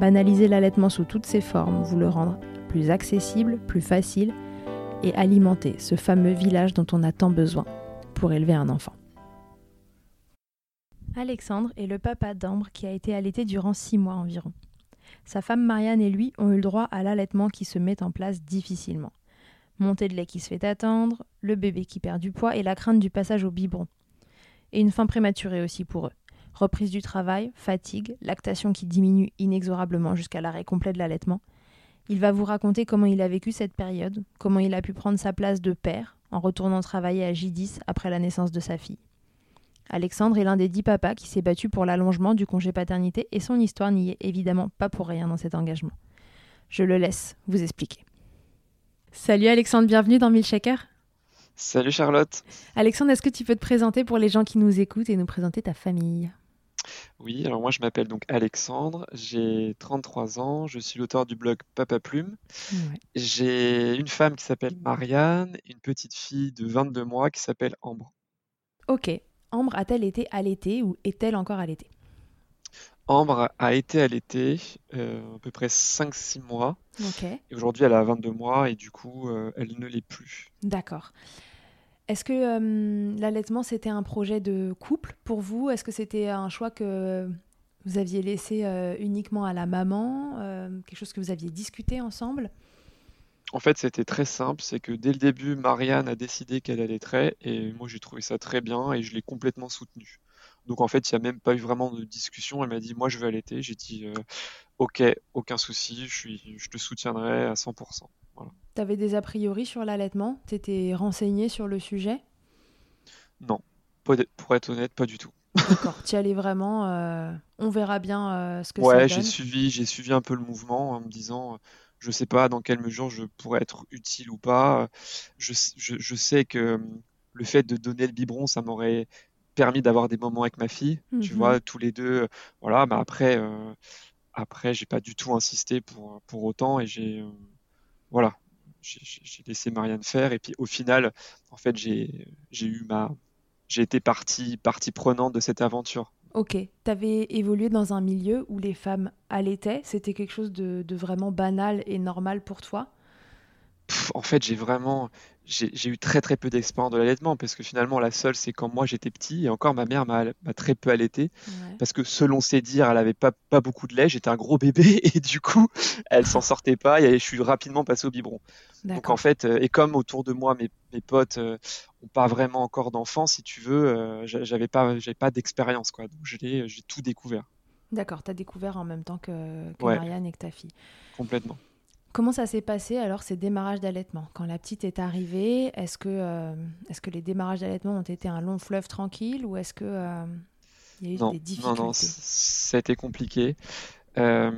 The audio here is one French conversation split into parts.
Banaliser l'allaitement sous toutes ses formes, vous le rendre plus accessible, plus facile et alimenter ce fameux village dont on a tant besoin pour élever un enfant. Alexandre est le papa d'Ambre qui a été allaité durant six mois environ. Sa femme Marianne et lui ont eu le droit à l'allaitement qui se met en place difficilement. Montée de lait qui se fait attendre, le bébé qui perd du poids et la crainte du passage au biberon. Et une fin prématurée aussi pour eux reprise du travail, fatigue, lactation qui diminue inexorablement jusqu'à l'arrêt complet de l'allaitement. Il va vous raconter comment il a vécu cette période, comment il a pu prendre sa place de père en retournant travailler à J10 après la naissance de sa fille. Alexandre est l'un des dix papas qui s'est battu pour l'allongement du congé paternité et son histoire n'y est évidemment pas pour rien dans cet engagement. Je le laisse vous expliquer. Salut Alexandre, bienvenue dans Milkshaker. Salut Charlotte. Alexandre, est-ce que tu peux te présenter pour les gens qui nous écoutent et nous présenter ta famille? Oui, alors moi je m'appelle donc Alexandre, j'ai 33 ans, je suis l'auteur du blog Papa Plume. J'ai une femme qui s'appelle Marianne, une petite fille de 22 mois qui s'appelle Ambre. Ok, Ambre a-t-elle été allaitée ou est-elle encore allaitée? Ambre a été allaitée euh, à peu près 5-6 mois. Ok. Et aujourd'hui elle a 22 mois et du coup euh, elle ne l'est plus. D'accord. Est-ce que euh, l'allaitement, c'était un projet de couple pour vous? Est-ce que c'était un choix que vous aviez laissé euh, uniquement à la maman euh, Quelque chose que vous aviez discuté ensemble? En fait, c'était très simple. C'est que dès le début, Marianne a décidé qu'elle allaiterait et moi, j'ai trouvé ça très bien et je l'ai complètement soutenue. Donc en fait, il n'y a même pas eu vraiment de discussion. Elle m'a dit, moi, je veux allaiter. J'ai dit, ok, aucun souci, je, suis, je te soutiendrai à 100%. Tu avais des a priori sur l'allaitement? Tu étais renseigné sur le sujet? Non, pour être honnête, pas du tout. D'accord, tu allais vraiment, euh, on verra bien euh, ce que ouais, ça donne. j'ai suivi, j'ai suivi un peu le mouvement en me disant, je sais pas dans quelle mesure je pourrais être utile ou pas. Je, je, sais que hum, le fait de donner le biberon, ça m'aurait permis d'avoir des moments avec ma fille, tu mhm. vois, tous les deux. Voilà, mais après, euh, après, j'ai pas du tout insisté pour, pour autant et j'ai, voilà, j'ai laissé Marianne faire et puis au final, en fait, j'ai eu ma, j'ai été partie, partie prenante de cette aventure. Ok, tu avais évolué dans un milieu où les femmes allaitaient, c'était quelque chose de, de, vraiment banal et normal pour toi En fait, j'ai vraiment, j'ai eu très très peu d'expérience de l'allaitement parce que finalement la seule c'est quand moi j'étais petit et encore ma mère m'a très peu allaité parce que selon ses dires elle avait pas, pas beaucoup de lait, j'étais un gros bébé et du coup elle s'en sortait pas et je suis rapidement passé au biberon. Donc en fait euh, et comme autour de moi mes, mes potes euh, ont pas vraiment encore d'enfants si tu veux, euh, j'avais pas j'avais pas d'expérience quoi donc j'ai tout découvert. D'accord, tu as découvert en même temps que, que Marianne et que ta fille. Complètement. Comment ça s'est passé alors ces démarrages d'allaitement? Quand la petite est arrivée, est-ce que, euh, est-ce que les démarrages d'allaitement ont été un long fleuve tranquille ou est-ce que euh, il y a eu des difficultés Non, non, ça a été compliqué. Euh,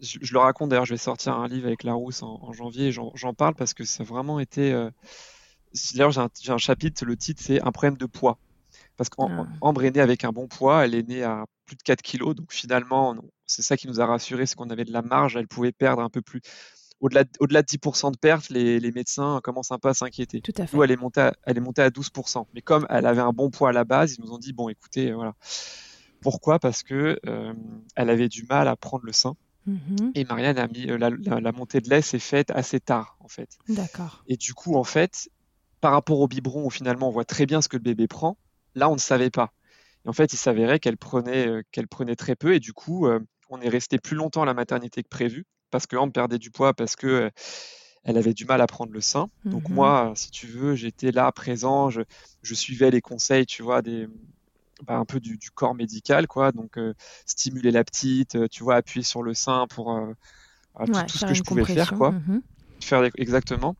je, le raconte d'ailleurs, je vais sortir un livre avec Larousse en, en janvier et j'en parle parce que ça a vraiment été. D'ailleurs, j'ai un, chapitre, le titre c'est Un problème de poids. Parce qu'Ambre ah. est née avec un bon poids, elle est née à plus de 4 kilos, donc finalement, c'est ça qui nous a rassuré, c'est qu'on avait de la marge, elle pouvait perdre un peu plus. Au-delà de, au de 10% de perte, les, les, médecins commencent un peu à s'inquiéter. Tout à fait. Nous, elle est, montée à, elle est montée à 12%. Mais comme elle avait un bon poids à la base, ils nous ont dit, bon, écoutez, voilà. Pourquoi? Parce que euh, elle avait du mal à prendre le sein. Mm-hmm. Et Marianne a mis euh, la, la, montée de lait s'est faite assez tard en fait. D'accord. Et du coup en fait, par rapport au biberon où finalement on voit très bien ce que le bébé prend, Là, on ne savait pas. Et en fait, il s'avérait qu'elle prenait, euh, qu'elle prenait très peu et du coup, euh, on est resté plus longtemps à la maternité que prévu parce que Ambre perdait du poids parce que elle avait du mal à prendre le sein. Donc Mhm. moi, si tu veux, j'étais là présent, je, je suivais les conseils, tu vois, des bah, un peu du, du corps médical, quoi. Donc euh, stimuler la petite, euh, tu vois, appuyer sur le sein pour euh, tout, Ouais, tout ce que je pouvais faire, quoi. Mhm. Faire exactement.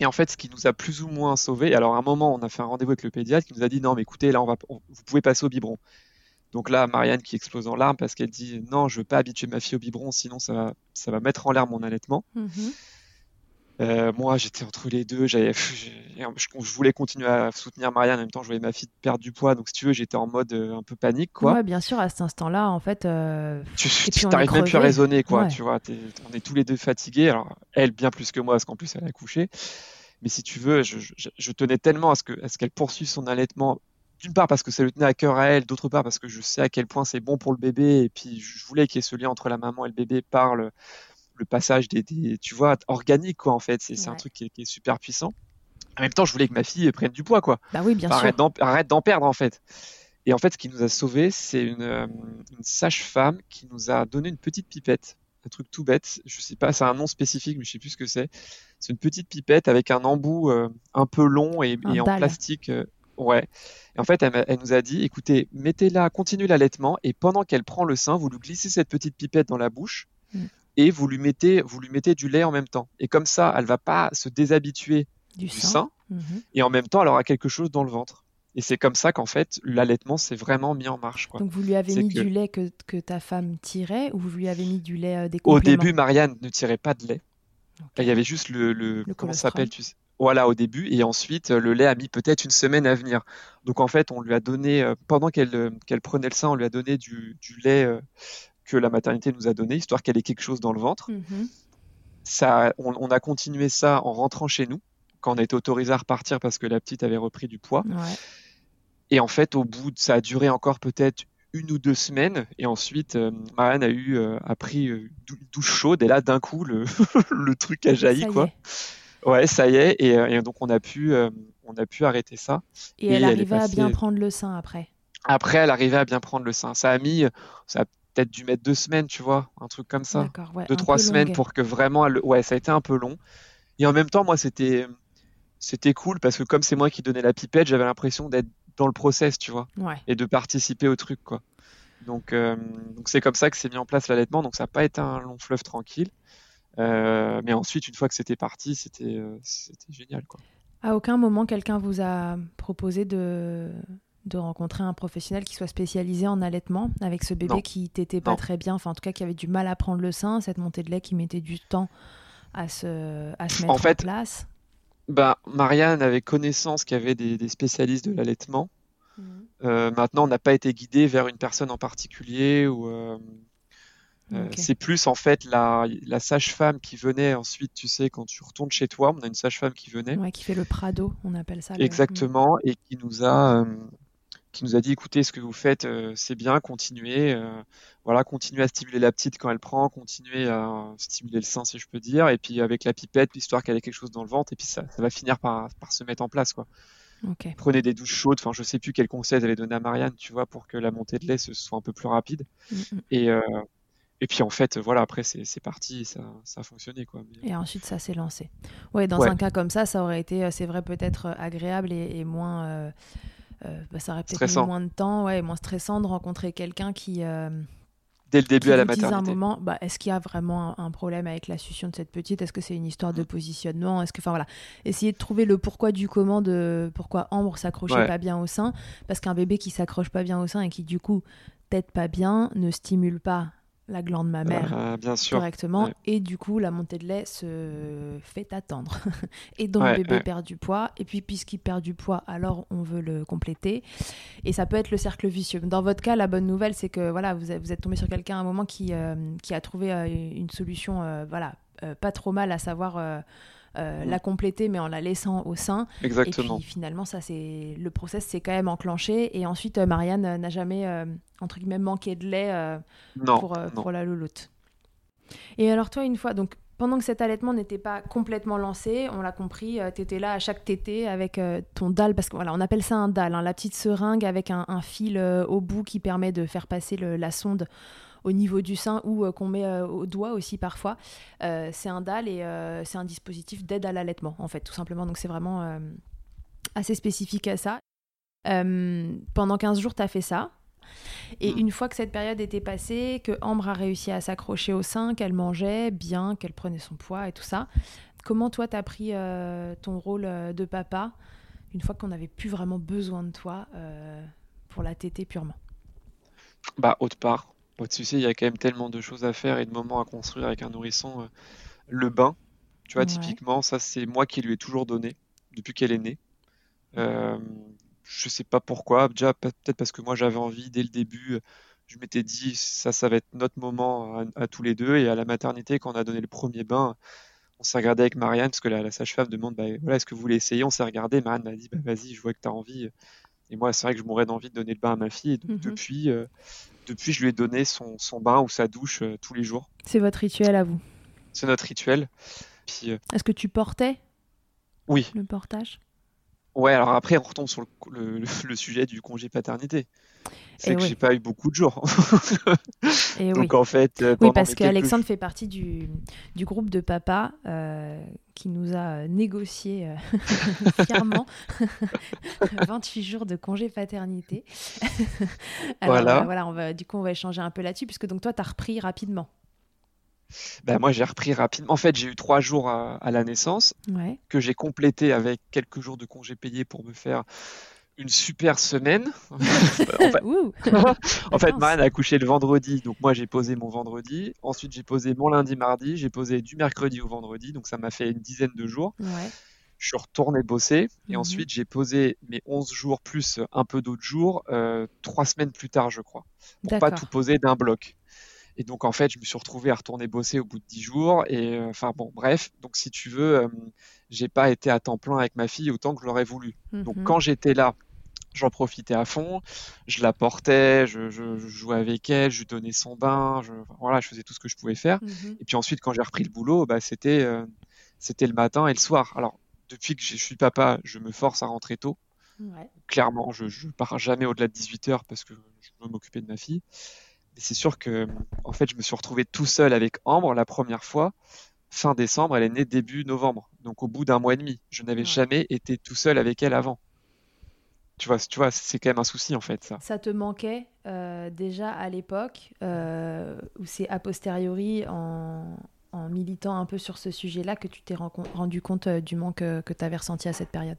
Et en fait, ce qui nous a plus ou moins sauvés, alors à un moment, on a fait un rendez-vous avec le pédiatre qui nous a dit non, mais écoutez, là, on va, vous pouvez passer au biberon. Donc là, Marianne qui explose en larmes parce qu'elle dit non, je veux pas habituer ma fille au biberon, sinon ça va, ça va mettre en l'air mon allaitement. Mhm. Euh, moi, j'étais entre les deux. J'avais, je, je voulais continuer à soutenir Marianne en même temps. Je voyais ma fille perdre du poids, donc si tu veux, j'étais en mode euh, un peu panique, quoi. Ouais, bien sûr, à cet instant-là, en fait, euh, Tu t'arrives même plus à raisonner, quoi. Ouais. Tu vois, on est tous les deux fatigués. Alors, elle bien plus que moi, parce qu'en plus, elle a couché. Mais si tu veux, je, je- je tenais tellement à ce que, à ce qu'elle poursuive son allaitement. D'une part parce que ça lui tenait à cœur à elle, d'autre part parce que je sais à quel point c'est bon pour le bébé. Et puis, je voulais qu'il y ait ce lien entre la maman et le bébé par le, le passage des, des- tu vois, organique, quoi, en fait. C'est c'est un Ouais. truc qui est, qui est super puissant. En même temps, je voulais que ma fille prenne du poids, quoi. bah oui, bien arrête d'en perdre en fait. Et en fait, ce qui nous a sauvés, c'est une, euh, une sage-femme qui nous a donné une petite pipette, un truc tout bête. Je sais pas, c'est un nom spécifique, mais je sais plus ce que c'est. C'est une petite pipette avec un embout euh, un peu long et, en plastique. euh, ouais. Et en fait, elle, elle nous a dit, écoutez, mettez-la, continuez l'allaitement, et pendant qu'elle prend le sein, vous lui glissez cette petite pipette dans la bouche. Mm. Et vous lui mettez, vous lui mettez du lait en même temps. Et comme ça, elle va pas se déshabituer Du, du sein. Mhm. et en même temps, elle aura quelque chose dans le ventre. Et c'est comme ça qu'en fait, l'allaitement s'est vraiment mis en marche. Quoi. Donc vous lui avez mis que- du lait que, que ta femme tirait ou vous lui avez mis du lait euh, des Au début, Marianne ne tirait pas de lait. Il y avait juste le, le, Le comment s'appelle, tu sais? Voilà, au début. Et ensuite, euh, le lait a mis peut-être une semaine à venir. Donc en fait, on lui a donné, euh, pendant qu'elle euh, prenait le sein, on lui a donné du, du lait que la maternité nous a donné, histoire qu'elle ait quelque chose dans le ventre. Mhm. Ça, on, on a continué ça en rentrant chez nous, quand on a été autorisé à repartir parce que la petite avait repris du poids. Ouais. Et en fait, au bout de, ça a duré encore peut-être une ou deux semaines. Et ensuite, euh, Marianne a eu, euh, a pris euh, dou- une douche chaude. Et là, d'un coup, le, le truc a jailli, quoi. est. Ouais, ça y est. Et, euh, et donc, on a pu, euh, on a pu arrêter ça. Et, Et elle arrivait à bien prendre le sein après. Après, elle arrivait à bien prendre le sein. Ça a mis, ça a peut-être dû mettre deux semaines, tu vois, un truc comme ça. Ouais. Deux, trois semaines longue. pour que vraiment, elle- ouais, ça a été un peu long. Et en même temps, moi, c'était, c'était cool parce que comme c'est moi qui donnais la pipette, j'avais l'impression d'être dans le process, tu vois. Ouais. et de participer au truc quoi. Donc euh, donc c'est comme ça que s'est mis en place l'allaitement. Donc ça n'a pas été un long fleuve tranquille. Euh, mais ensuite une fois que c'était parti, c'était euh, c'était génial quoi. À aucun moment, quelqu'un vous a proposé de, de rencontrer un professionnel qui soit spécialisé en allaitement avec ce bébé Non. qui t'était pas Non. très bien, enfin en tout cas qui avait du mal à prendre le sein, cette montée de lait qui mettait du temps à se, à se mettre en, fait, place. Bah Marianne avait connaissance qu'il y avait des, des spécialistes de l'allaitement. Euh, maintenant on n'a pas été guidé vers une personne en particulier ou euh, euh, c'est plus en fait la, la sage-femme qui venait ensuite, tu sais, quand tu retournes chez toi, on a une sage-femme qui venait. Ouais, qui fait le Prado, on appelle ça. le- Exactement, et qui nous a, euh, qui nous a dit, écoutez, ce que vous faites, euh, c'est bien, continuez, euh, voilà, continuez à stimuler la petite quand elle prend, continuez à stimuler le sein, si je peux dire, et puis avec la pipette, histoire qu'elle ait quelque chose dans le ventre, et puis ça, ça va finir par, par se mettre en place, quoi. Prenez des douches chaudes, enfin, je sais plus quel conseil elle avait donné à Marianne, tu vois, pour que la montée de lait se soit un peu plus rapide, Mm, mm. et, euh, et puis en fait, voilà, après, c'est parti, et ça, ça a fonctionné, quoi. Mais- Et ensuite, ça s'est lancé. Ouais, dans Ouais. un cas comme ça, ça aurait été, c'est vrai, peut-être agréable et, et moins. euh, bah, ça aurait peut-être moins de temps, ouais, et moins stressant de rencontrer quelqu'un qui. euh, Dès le début à la à un maternité. moment, bah, est-ce qu'il y a vraiment un, un problème avec la succion de cette petite? Est-ce que c'est une histoire de Mm. positionnement? Est-ce que, enfin voilà, essayer de trouver le pourquoi du comment de pourquoi Ambre s'accrochait Ouais. pas bien au sein, parce qu'un bébé qui s'accroche pas bien au sein et qui du coup tête pas bien ne stimule pas la glande mammaire Euh, bien sûr. correctement ouais. et du coup la montée de lait se fait attendre et donc Ouais, le bébé ouais. perd du poids et puis puisqu'il perd du poids alors on veut le compléter et ça peut être le cercle vicieux dans votre cas la bonne nouvelle c'est que voilà vous êtes, vous êtes tombé sur quelqu'un à un moment qui, euh, qui a trouvé euh, une solution euh, voilà pas trop mal à savoir euh, euh, Mm. la compléter mais en la laissant au sein Exactement. et puis finalement, ça c'est le process s'est quand même enclenché. Et ensuite, euh, Marianne euh, n'a jamais euh, entre guillemets manqué de lait euh, non, pour, euh, non. pour la louloute. Et alors toi, une fois, donc pendant que cet allaitement n'était pas complètement lancé, on l'a compris, tu étais là à chaque tétée avec euh, ton dalle, parce que voilà, on appelle ça un dalle, hein, la petite seringue avec un, un fil euh, au bout qui permet de faire passer le- la sonde au niveau du sein ou qu'on met au doigt aussi parfois. c'est un DAL et c'est un dispositif d'aide à l'allaitement, en fait, tout simplement. Donc c'est vraiment assez spécifique à ça. pendant 15 jours, tu as fait ça. Et mm. une fois que cette période était passée, que Ambre a réussi à s'accrocher au sein, qu'elle mangeait bien, qu'elle prenait son poids et tout ça, comment toi t'as pris euh, ton rôle euh, de papa une fois qu'on n'avait plus vraiment besoin de toi euh, pour la tétée purement? Bah, autre part. Tu sais, il y a quand même tellement de choses à faire et de moments à construire avec un nourrisson. le bain, tu vois, typiquement, ça c'est moi qui lui ai toujours donné depuis qu'elle est née je sais pas pourquoi. Déjà, peut-être parce que moi j'avais envie dès le début. Je m'étais dit, ça, ça va être notre moment à, tous les deux. Et à la maternité, quand on a donné le premier bain, on s'est regardé avec Marianne, parce que la, sage-femme demande, bah, voilà, est-ce que vous voulez essayer? On s'est regardé. Marianne m'a dit, bah, vas-y, je vois que tu as envie. Et moi, c'est vrai que je mourrais d'envie de donner le bain à ma fille. Et donc, mhm. depuis, euh, depuis, je lui ai donné son, son bain ou sa douche euh, tous les jours. C'est votre rituel à vous C'est notre rituel. Euh, est-ce que tu portais Oui. Le portage? Ouais, alors après, on retombe sur le, le, sujet du congé paternité. C'est que j'ai pas eu beaucoup de jours. Et Donc en fait. Euh, oui, parce qu'Alexandre fait partie du, du, groupe de papa euh, qui nous a négocié euh, fièrement 28 jours de congé paternité. Alors, voilà. voilà on va, du coup, on va échanger un peu là-dessus, puisque donc toi, tu as repris rapidement. Ben moi, j'ai repris rapidement. En fait, j'ai eu trois jours à, la naissance que j'ai complété avec quelques jours de congés payés pour me faire une super semaine. en fait, en fait a accouché le vendredi, donc moi j'ai posé mon vendredi. Ensuite, j'ai posé mon lundi, mardi. J'ai posé du mercredi au vendredi, donc ça m'a fait une dizaine de jours. Je suis retourné bosser et mhm. ensuite j'ai posé mes 11 jours plus un peu d'autres jours, euh, trois semaines plus tard, je crois, pour pas tout poser d'un bloc. Et donc, en fait, je me suis retrouvé à retourner bosser au bout de dix jours. Et euh, enfin, bon, bref. Donc, si tu veux, euh, j'ai pas été à temps plein avec ma fille autant que je l'aurais voulu. Donc, mhm. quand j'étais là, j'en profitais à fond. Je la portais, je, jouais avec elle, je lui donnais son bain. Je, voilà, je faisais tout ce que je pouvais faire. Mhm. Et puis ensuite, quand j'ai repris le boulot, bah, c'était, euh, c'était le matin et le soir. Alors, depuis que je suis papa, je me force à rentrer tôt. Clairement, je, je pars jamais au-delà de 18 heures parce que je veux m'occuper de ma fille c'est sûr que, en fait, je me suis retrouvé tout seul avec Ambre la première fois. Fin décembre, elle est née début novembre, donc au bout d'un mois et demi. Je n'avais jamais été tout seul avec elle avant. Tu vois, tu vois, c'est quand même un souci en fait ça. Ça te manquait euh, déjà à l'époque euh, ou c'est a posteriori en, militant un peu sur ce sujet-là que tu t'es rendu compte euh, du manque que tu avais ressenti à cette période?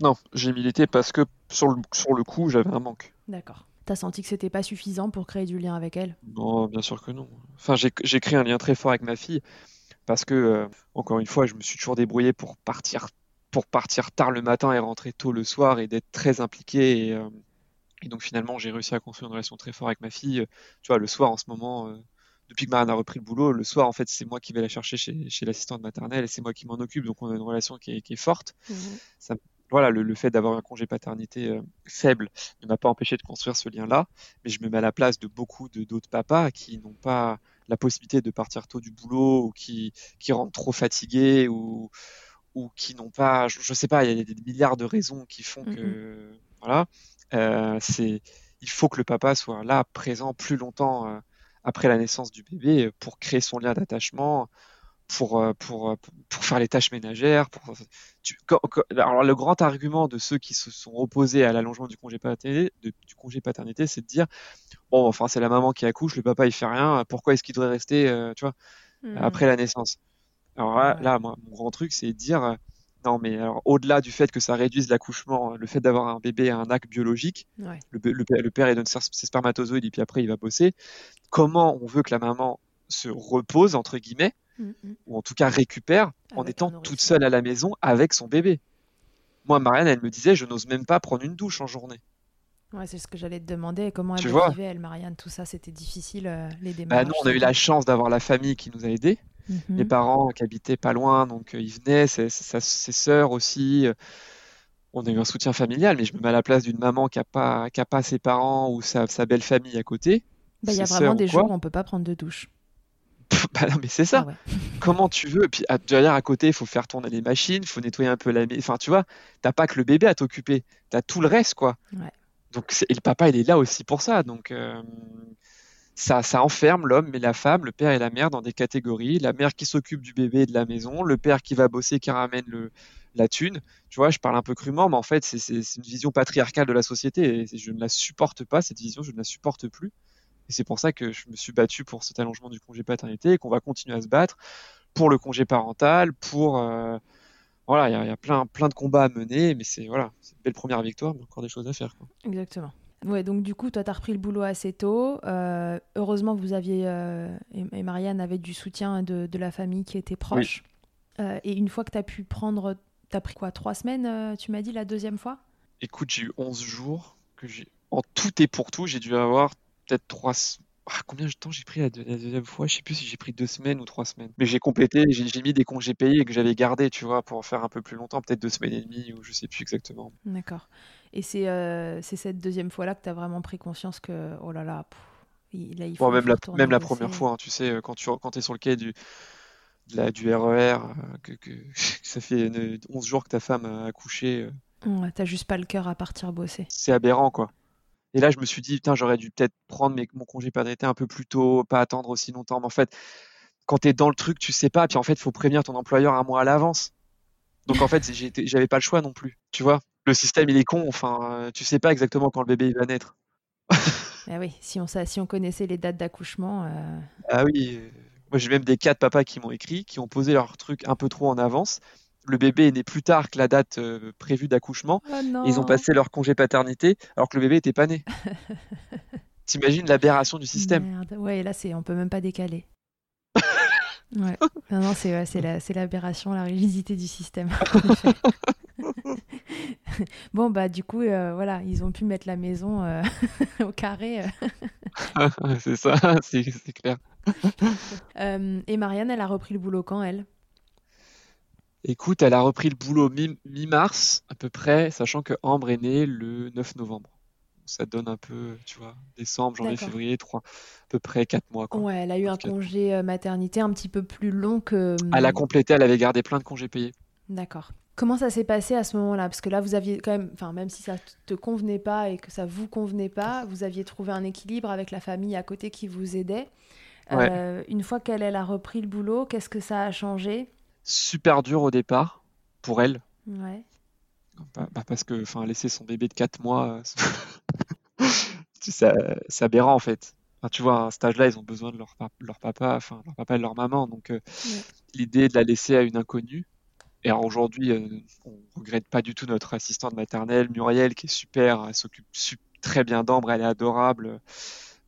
Non, j'ai milité parce que sur le, sur le coup, j'avais un manque. D'accord. T'as senti que c'était pas suffisant pour créer du lien avec elle? Non, bien sûr que non. Enfin, j'ai créé un lien très fort avec ma fille parce que, euh, encore une fois, je me suis toujours débrouillé pour partir, pour partir tard le matin et rentrer tôt le soir et d'être très impliqué. Et, euh, donc finalement, j'ai réussi à construire une relation très forte avec ma fille. Tu vois, le soir en ce moment, euh, depuis que Marianne a repris le boulot, le soir, en fait, c'est moi qui vais la chercher chez, chez l'assistante maternelle et c'est moi qui m'en occupe. Donc on a une relation qui est, forte. Mmh Ça, voilà, le, fait d'avoir un congé paternité euh, faible ne m'a pas empêché de construire ce lien-là, mais je me mets à la place de beaucoup d'autres papas qui n'ont pas la possibilité de partir tôt du boulot ou qui, qui rentrent trop fatigués ou, ou qui n'ont pas, je, ne sais pas, il y a des milliards de raisons qui font que, voilà, euh, c'est, il faut que le papa soit là, présent plus longtemps euh, après la naissance du bébé pour créer son lien d'attachement, pour, euh, pour, euh, pour faire les tâches ménagères. Pour, alors le grand argument de ceux qui se sont opposés à l'allongement du congé paternité, du congé paternité, c'est de dire bon, enfin c'est la maman qui accouche, le papa il fait rien, pourquoi est-ce qu'il devrait rester, euh, tu vois, mmh. après la naissance? Alors là, moi, mon grand truc, c'est de dire non, mais alors au-delà du fait que ça réduise l'accouchement, le fait d'avoir un bébé à un acte biologique, le, le, père il donne ses spermatozoïdes et puis après il va bosser. Comment on veut que la maman se repose entre guillemets Mm, mm. ou en tout cas récupère en étant toute seule à la maison avec son bébé. Moi, Marianne, elle me disait, je n'ose même pas prendre une douche en journée. Ouais, c'est ce que j'allais te demander. Comment elle vivait, elle, Marianne? Tout ça, c'était difficile, euh, les bah, démarches. nous, on a eu la chance d'avoir la famille qui nous a aidés. Les parents qui habitaient pas loin, donc euh, ils venaient, ses, sœurs aussi. Euh, on a eu un soutien familial, mais je me mets à la place d'une maman qui n'a pas, pas ses parents ou sa, belle famille à côté. Bah, il y a vraiment des jours où on ne peut pas prendre de douche. Bah non, mais c'est ça. Ah Comment tu veux Et puis derrière, à côté, il faut faire tourner les machines, il faut nettoyer un peu la maison. Enfin, tu vois, t'as pas que le bébé à t'occuper, t'as tout le reste, quoi. Donc, et le papa, il est là aussi pour ça. Donc, euh, ça, ça enferme l'homme et la femme, le père et la mère dans des catégories. La mère qui s'occupe du bébé et de la maison, le père qui va bosser, qui ramène le, la thune. Tu vois, je parle un peu crûment, mais en fait, c'est une vision patriarcale de la société et je ne la supporte pas, cette vision, je ne la supporte plus. Et c'est pour ça que je me suis battu pour cet allongement du congé paternité et qu'on va continuer à se battre pour le congé parental, pour. Euh, voilà, il y, a plein, plein de combats à mener, mais c'est voilà, une belle première victoire, mais encore des choses à faire. Exactement. Ouais, donc du coup, toi, tu as repris le boulot assez tôt. Euh, heureusement, vous aviez, euh, et, Marianne avait du soutien de, la famille qui était proche. Euh, et une fois que tu as pu prendre, tu as pris quoi Trois semaines, tu m'as dit, la deuxième fois? Écoute, j'ai eu 11 jours. que j'ai En tout et pour tout, j'ai dû avoir peut-être trois, ah, combien de temps j'ai pris la, deuxième fois? Je sais plus si j'ai pris deux semaines ou trois semaines. Mais j'ai complété, j'ai mis des congés payés que j'avais gardés, tu vois, pour faire un peu plus longtemps, peut-être deux semaines et demie ou je sais plus exactement. D'accord. Et c'est euh, cette deuxième fois-là que tu as vraiment pris conscience que, oh là là, là, il faut. même, la, même la première fois, hein, tu sais, euh, quand tu quand es sur le quai du, du RER, e euh, que, que, ça fait 11 jours que ta femme a accouché. Ouais, t'as juste pas le cœur à partir bosser. C'est aberrant, quoi. Et là, je me suis dit, putain, j'aurais dû peut-être prendre mon congé paternité un peu plus tôt, pas attendre aussi longtemps. Mais en fait, quand tu es dans le truc, tu sais pas. Puis en fait, il faut prévenir ton employeur un mois à l'avance. Donc en fait, j'avais pas le choix non plus. Tu vois, le système, il est con. Enfin, tu sais pas exactement quand le bébé va naître. ah oui, si on, si on connaissait les dates d'accouchement. Euh. Ah oui, moi j'ai même des cas de papas qui m'ont écrit, qui ont posé leur truc un peu trop en avance le bébé est né plus tard que la date euh, prévue d'accouchement. Oh ils ont passé leur congé paternité alors que le bébé était pas né. T'imagines l'aberration du système Merde. Ouais, là c'est, on peut même pas décaler. ouais. Non, non, c'est, c'est, l'aberration, la rigidité du système. bon bah du coup euh, voilà, ils ont pu mettre la maison euh, au carré. c'est ça, c'est clair. et Marianne, elle a repris le boulot quand elle? Écoute, elle a repris le boulot mi-mars à peu près, sachant que Ambre est née le 9 novembre. Ça donne un peu, tu vois, décembre, janvier, février, trois, à peu près quatre mois. Ouais, elle a eu un congé euh, maternité un petit peu plus long que. Elle a complété, elle avait gardé plein de congés payés. D'accord. Comment ça s'est passé à ce moment-là? Parce que là, vous aviez quand même, enfin, même si ça te convenait pas et que ça vous convenait pas, vous aviez trouvé un équilibre avec la famille à côté qui vous aidait. Euh, une fois qu'elle a repris le boulot, qu'est-ce que ça a changé? Super dur au départ pour elle. Ouais. Bah, bah, parce que enfin laisser son bébé de 4 mois, c'est aberrant en fait. tu vois, à un stage-là, ils ont besoin de leur, leur papa, enfin leur papa et leur maman. Donc euh, l'idée de la laisser à une inconnue. Et aujourd'hui, euh, on regrette pas du tout notre assistante maternelle, Muriel, qui est super, elle s'occupe très bien d'Ambre, elle est adorable.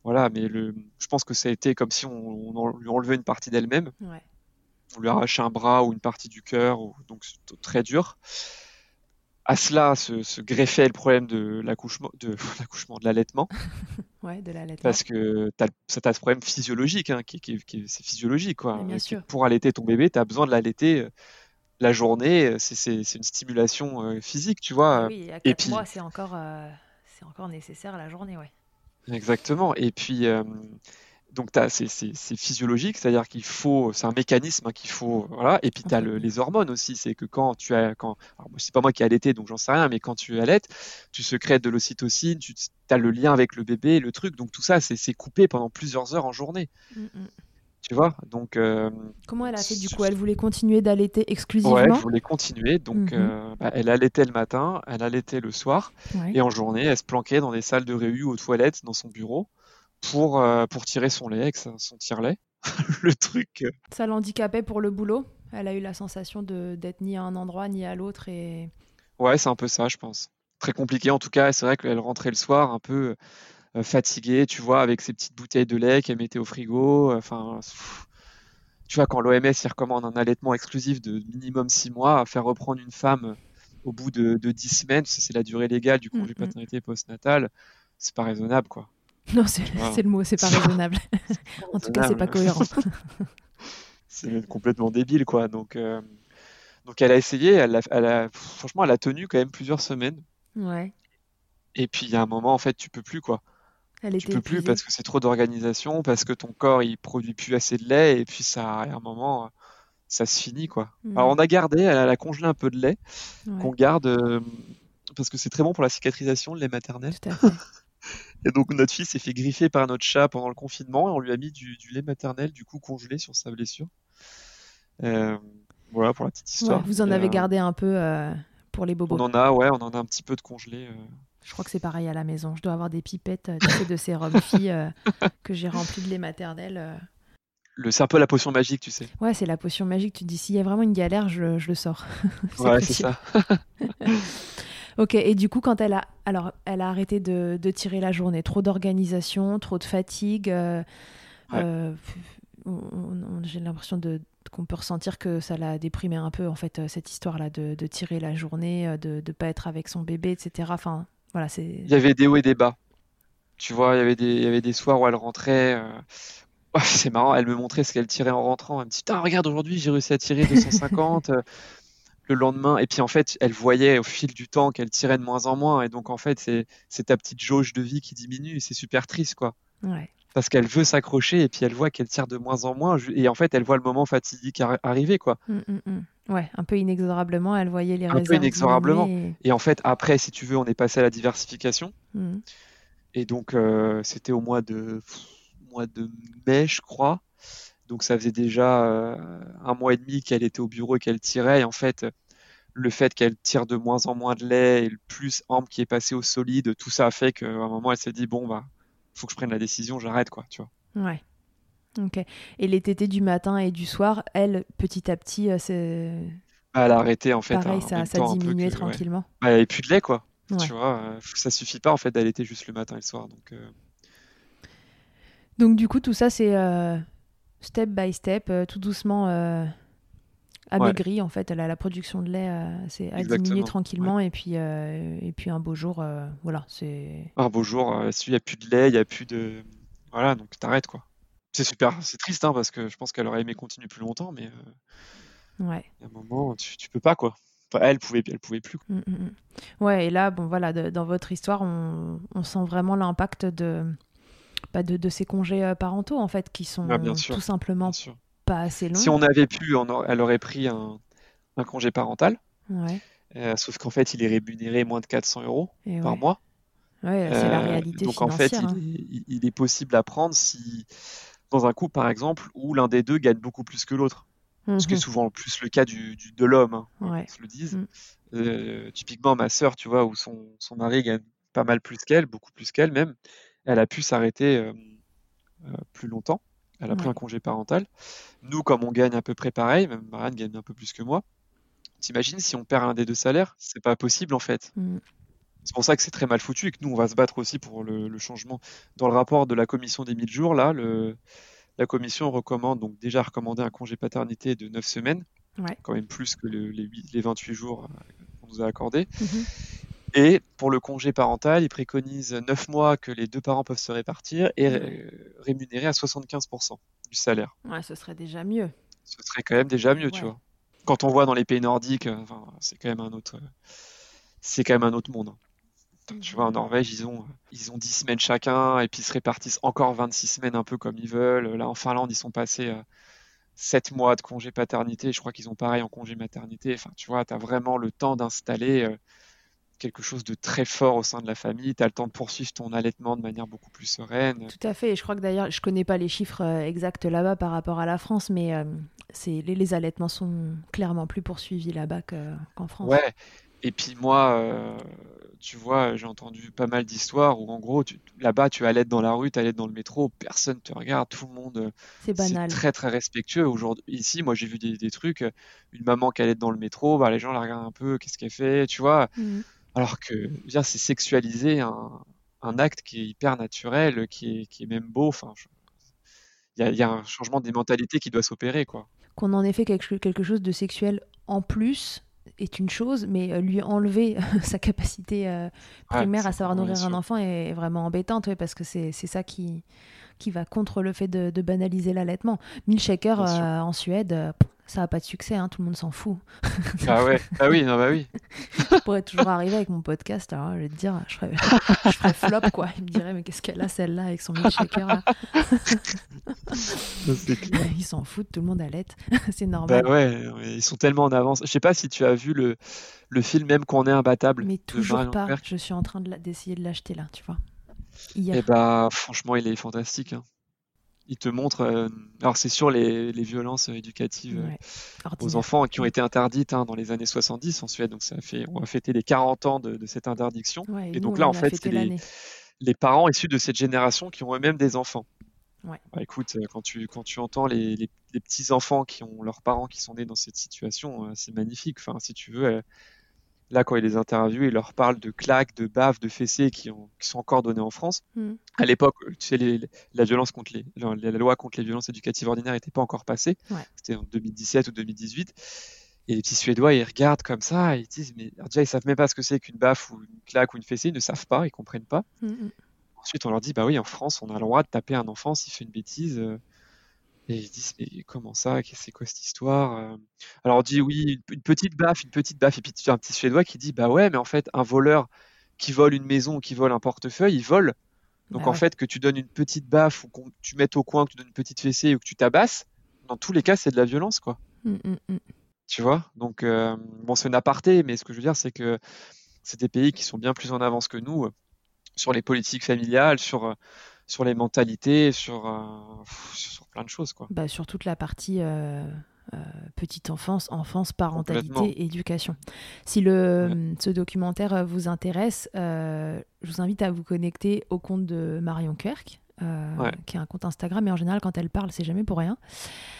Voilà, mais le, je pense que ça a été comme si on, on lui enlevait une partie d'elle-même. Ouais on lui arrache un bras ou une partie du cœur, donc c'est très dur. À cela se, greffait le problème de l'accouchement, de l'accouchement, de l'allaitement. ouais, de l'allaitement. Parce que tu as, ce problème physiologique, hein, qui, c'est physiologique. Quoi. Pour allaiter ton bébé, tu as besoin de l'allaiter euh, la journée. Euh, c'est une stimulation euh, physique, tu vois. Oui, à 4 Et puis, mois, c'est encore, c'est encore nécessaire la journée, ouais. Exactement. Et puis, donc c'est physiologique, c'est-à-dire qu'il faut, c'est un mécanisme hein, qu'il faut, voilà. Et puis tu as les hormones aussi, c'est que quand tu as, quand, alors c'est pas moi qui ai allaité, donc j'en sais rien, mais quand tu allaites, tu secrètes de l'ocytocine, tu as le lien avec le bébé, le truc, donc tout ça, c'est coupé pendant plusieurs heures en journée. Mm, mm. Tu vois, donc. Euh, Comment elle a fait du coup? Elle voulait continuer d'allaiter exclusivement Ouais, elle voulait continuer, donc mm-hmm. euh, bah, elle allaitait le matin, elle allaitait le soir, et en journée, elle se planquait dans des salles de réu aux toilettes dans son bureau pour, euh, pour tirer son lait avec son tire-lait. le truc. Euh. Ça l'handicapait pour le boulot Elle a eu la sensation d'être ni à un endroit ni à l'autre et... Ouais, c'est un peu ça, je pense. Très compliqué en tout cas. C'est vrai qu'elle rentrait le soir un peu euh, fatiguée, tu vois, avec ses petites bouteilles de lait qu'elle mettait au frigo. Enfin, tu vois, quand l'OMS y recommande un allaitement exclusif de minimum 6 mois, à faire reprendre une femme au bout de, de 10 semaines, c'est la durée légale du congé mm, mm. paternité postnatal, c'est pas raisonnable, quoi. Non, c'est le mot, c'est pas raisonnable. en tout cas, c'est pas cohérent. c'est complètement débile, quoi. Donc, euh, donc elle a essayé, elle a, franchement, elle a tenu quand même plusieurs semaines. Ouais. Et puis, il y a un moment, en fait, tu peux plus, quoi. Elle tu peux plus parce que c'est trop d'organisation, parce que ton corps, il produit plus assez de lait, et puis ça, à un moment, ça se finit, quoi. Mm. Alors, on a gardé, elle a congelé un peu de lait, qu'on garde, euh, parce que c'est très bon pour la cicatrisation, le lait maternel. Tout à fait. Et donc notre fille s'est fait griffer par notre chat pendant le confinement et on lui a mis du, lait maternel du coup congelé sur sa blessure. Euh, voilà pour la petite histoire. vous en avez euh, gardé un peu pour les bobos. On en a, ouais, on en a un petit peu de congelé. Je crois que c'est pareil à la maison. Je dois avoir des pipettes de sérum filles que j'ai remplies de lait maternel. Le, c'est un peu la potion magique, tu sais. Ouais, c'est la potion magique. Tu dis, s'il y a vraiment une galère, je, je le sors. ouais, c'est ça. Ok, et du coup, quand elle a, alors, elle a arrêté de, de tirer la journée, trop d'organisation, trop de fatigue, euh, euh, j'ai l'impression de, qu'on peut ressentir que ça l'a déprimé un peu, en fait, euh, cette histoire-là de, de, tirer la journée, de ne pas être avec son bébé, etc. Enfin, voilà, c'est... Il y avait des hauts et des bas. Tu vois, il y avait des, il y avait des soirs où elle rentrait. c'est marrant, elle me montrait ce qu'elle tirait en rentrant. Elle me dit regarde, aujourd'hui, j'ai réussi à tirer 250 le lendemain. Et puis en fait, elle voyait au fil du temps qu'elle tirait de moins en moins. Et donc en fait, c'est ta petite jauge de vie qui diminue. Et c'est super triste, quoi. Parce qu'elle veut s'accrocher et puis elle voit qu'elle tire de moins en moins. Et en fait, elle voit le moment fatidique arriver, quoi. Mm. Ouais, un peu inexorablement, elle voyait les Un peu inexorablement. Et... en fait, après, si tu veux, on est passé à la diversification. Et donc, euh, c'était au mois de, mois de mai, je crois. Donc ça faisait déjà euh, un mois et demi qu'elle était au bureau et qu'elle tirait. Et en fait, le fait qu'elle tire de moins en moins de lait et le plus ample qui est passé au solide, tout ça a fait qu'à un moment, elle s'est dit bon bah, faut que je prenne la décision, j'arrête quoi, tu vois. Ouais. Ok. Et les tétés du matin et du soir, elle, petit à petit, euh, c'est. Bah, elle a arrêté en fait. Pareil, ça, ça diminuait tranquillement. Ouais. Bah, et plus de lait quoi. Tu vois, euh, ça suffit pas en fait d'allaiter juste le matin et le soir. Donc. Donc du coup, tout ça, c'est step by step, euh, tout doucement euh, amaigri en fait. La, la, production de lait euh, a diminué tranquillement et puis et puis un beau jour, voilà, c'est. Un beau jour, s'il n'y a plus de lait, il n'y a plus de, voilà, donc t'arrêtes quoi. C'est super, c'est triste hein, parce que je pense qu'elle aurait aimé continuer plus longtemps, mais ouais. à un moment tu, tu peux pas quoi. elle pouvait, elle pouvait plus. Mmh, mmh, mmh. Ouais, et là, bon voilà, dans votre histoire, on, on sent vraiment l'impact de de, ces congés euh, parentaux en fait qui sont ah, tout simplement pas assez longs. Si on avait pu, elle aurait pris un, congé parental. Euh, sauf qu'en fait, il est rémunéré moins de 400 euros par mois. Ouais, c'est la euh, réalité. Donc en fait, hein. il, est, possible à prendre si, dans un couple par exemple, où l'un des deux gagne beaucoup plus que l'autre. Ce qui est mhm. souvent plus le cas du, de l'homme, hein, se le dise. Mm. typiquement, ma sœur, tu vois, où son, son mari gagne pas mal plus qu'elle, beaucoup plus qu'elle même elle a pu s'arrêter euh, euh, plus longtemps. Elle a pris un congé parental. Nous, comme on gagne à peu près pareil, même Marianne gagne un peu plus que moi, t'imagines si on perd un des deux salaires C'est pas possible en fait. Mm. C'est pour ça que c'est très mal foutu et que nous, on va se battre aussi pour le, changement. Dans le rapport de la commission des 1000 jours, là, le, la commission recommande, donc déjà recommandé un congé paternité de 9 semaines, quand même plus que les, les, 28 jours euh, qu'on nous a accordés. Mm-hmm. Et pour le congé parental, il préconise 9 mois que les deux parents peuvent se répartir et rémunérer à 75% du salaire. Ouais, ce serait déjà mieux. Ce serait quand même déjà mieux, tu vois. Quand on voit dans les pays nordiques, euh, c'est quand même un autre, c'est quand même un autre monde. Hein. Tu vois, en Norvège, ils ont, ils ont 10 semaines chacun et puis ils se répartissent encore 26 semaines un peu comme ils veulent. Là, en Finlande, ils sont passés 7 mois de congé paternité. Je crois qu'ils ont pareil en congé maternité. Enfin, tu vois, tu as vraiment le temps d'installer euh, quelque chose de très fort au sein de la famille. Tu as le temps de poursuivre ton allaitement de manière beaucoup plus sereine. Tout à fait. Et je crois que d'ailleurs, je connais pas les chiffres euh, exacts là-bas par rapport à la France, mais euh, c'est les, les, allaitements sont clairement plus poursuivis là-bas qu'en France. Ouais. Et puis moi, euh, tu vois, j'ai entendu pas mal d'histoires où en gros, là-bas, tu allaites dans la rue, tu allaites dans le métro, personne te regarde, tout le monde. C'est banal. très très respectueux. Aujourd'hui, ici, moi, j'ai vu des, trucs. Une maman qui allait dans le métro, bah, les gens la regardent un peu, qu'est-ce qu'elle fait, tu vois. Mmh. Alors que bien c'est sexualiser un, acte qui est hyper naturel, qui est, qui est même beau. Enfin, il y, a un changement des mentalités qui doit s'opérer, quoi. Qu'on en ait fait quelque, quelque chose de sexuel en plus est une chose, mais euh, lui enlever sa capacité euh, primaire à savoir nourrir un enfant est vraiment embêtante, ouais, parce que c'est ça qui, qui va contre le fait de, banaliser l'allaitement. Milkshaker euh, en Suède, ça n'a pas de succès, hein, tout le monde s'en fout. ah ouais, ah oui, non, bah oui. je pourrais toujours arriver avec mon podcast, alors je vais te dire, je ferais, je flop, quoi. Il me dirait, mais qu'est-ce qu'elle a celle-là avec son milkshaker là? Ils s'en foutent, tout le monde allait. c'est normal. Bah ouais, ils sont tellement en avance. Je sais pas si tu as vu le, le film même qu'on est imbattable. Mais toujours pas. Je suis en train d'essayer de l'acheter là, tu vois. Et eh bah, franchement, il est fantastique. Hein. Il te montre. Euh, alors, c'est sur les, violences éducatives euh, aux enfants qui ont été interdites hein, dans les années 70 en Suède. Donc, ça fait, on va fêter les 40 ans de, cette interdiction. et, donc là, en fait, c'est les, parents issus de cette génération qui ont eux-mêmes des enfants. Bah, écoute, euh, quand tu, quand tu entends les, petits enfants qui ont leurs parents qui sont nés dans cette situation, c'est magnifique. Enfin, si tu veux, là, quand il les interviewe, il leur parle de claques, de baffes, de fessées qui, sont encore données en France. Hmm. À l'époque, tu sais, la violence contre les, la, loi contre les violences éducatives ordinaires n'était pas encore passée. C'était en 2017 ou 2018. Et les petits Suédois, ils regardent comme ça, et ils disent, mais déjà, ils savent même pas ce que c'est qu'une baffe ou une claque ou une fessée, ils ne savent pas, ils comprennent pas. Hmm, hmm. Ensuite, on leur dit, bah oui, en France, on a le droit de taper un enfant s'il fait une bêtise. Euh, et ils disent, mais comment ça? C'est quoi cette histoire euh? Alors on dit, oui, une petite baffe, une petite baffe. Et puis tu as un petit Suédois qui dit, bah ouais, mais en fait, un voleur qui vole une maison ou qui vole un portefeuille, il vole. Donc bah en fait, que tu donnes une petite baffe ou que tu mettes au coin, que tu donnes une petite fessée ou que tu tabasses, dans tous les cas, c'est de la violence, quoi. Mmh, mmh, mmh. Tu vois? Donc, euh, bon, c'est un aparté, mais ce que je veux dire, c'est que c'est des pays qui sont bien plus en avance que nous euh, sur les politiques familiales, sur sur les mentalités, sur, euh, sur plein de choses. Quoi. Bah, sur toute la partie euh, euh, petite enfance, enfance, parentalité, éducation. Si le, ce documentaire vous intéresse, je vous invite à vous connecter au compte de Marion Kerk. qui est un compte Instagram, et en général, quand elle parle, c'est jamais pour rien.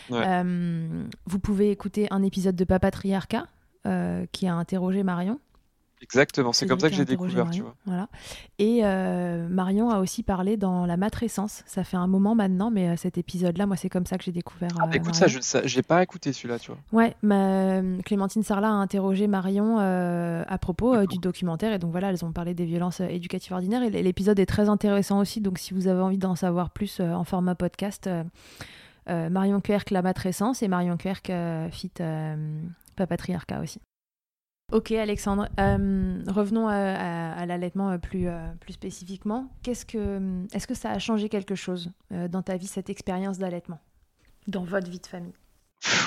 vous pouvez écouter un épisode de Papatriarcat qui a interrogé Marion Exactement, c'est comme ça que j'ai découvert, tu vois. Voilà. Et euh, Marion a aussi parlé dans La matrescence. Ça fait un moment maintenant, mais euh, cet épisode-là, moi, c'est comme ça que j'ai découvert. Ah, bah, écoute, ça, je n'ai pas écouté celui-là, tu vois. Ouais, ma, Clémentine Sarlat a interrogé Marion euh, à propos du documentaire. Et donc voilà, elles ont parlé des violences éducatives ordinaires. Et l'épisode est très intéressant aussi. Donc si vous avez envie d'en savoir plus en format podcast, Marion Kerk, La matrescence, et Marion Kerk, fit Papatriarcat aussi. Ok Alexandre, euh, revenons à, l'allaitement euh, plus, euh, plus spécifiquement. Qu'est-ce que, est-ce que ça a changé quelque chose dans ta vie, cette expérience d'allaitement, dans votre vie de famille?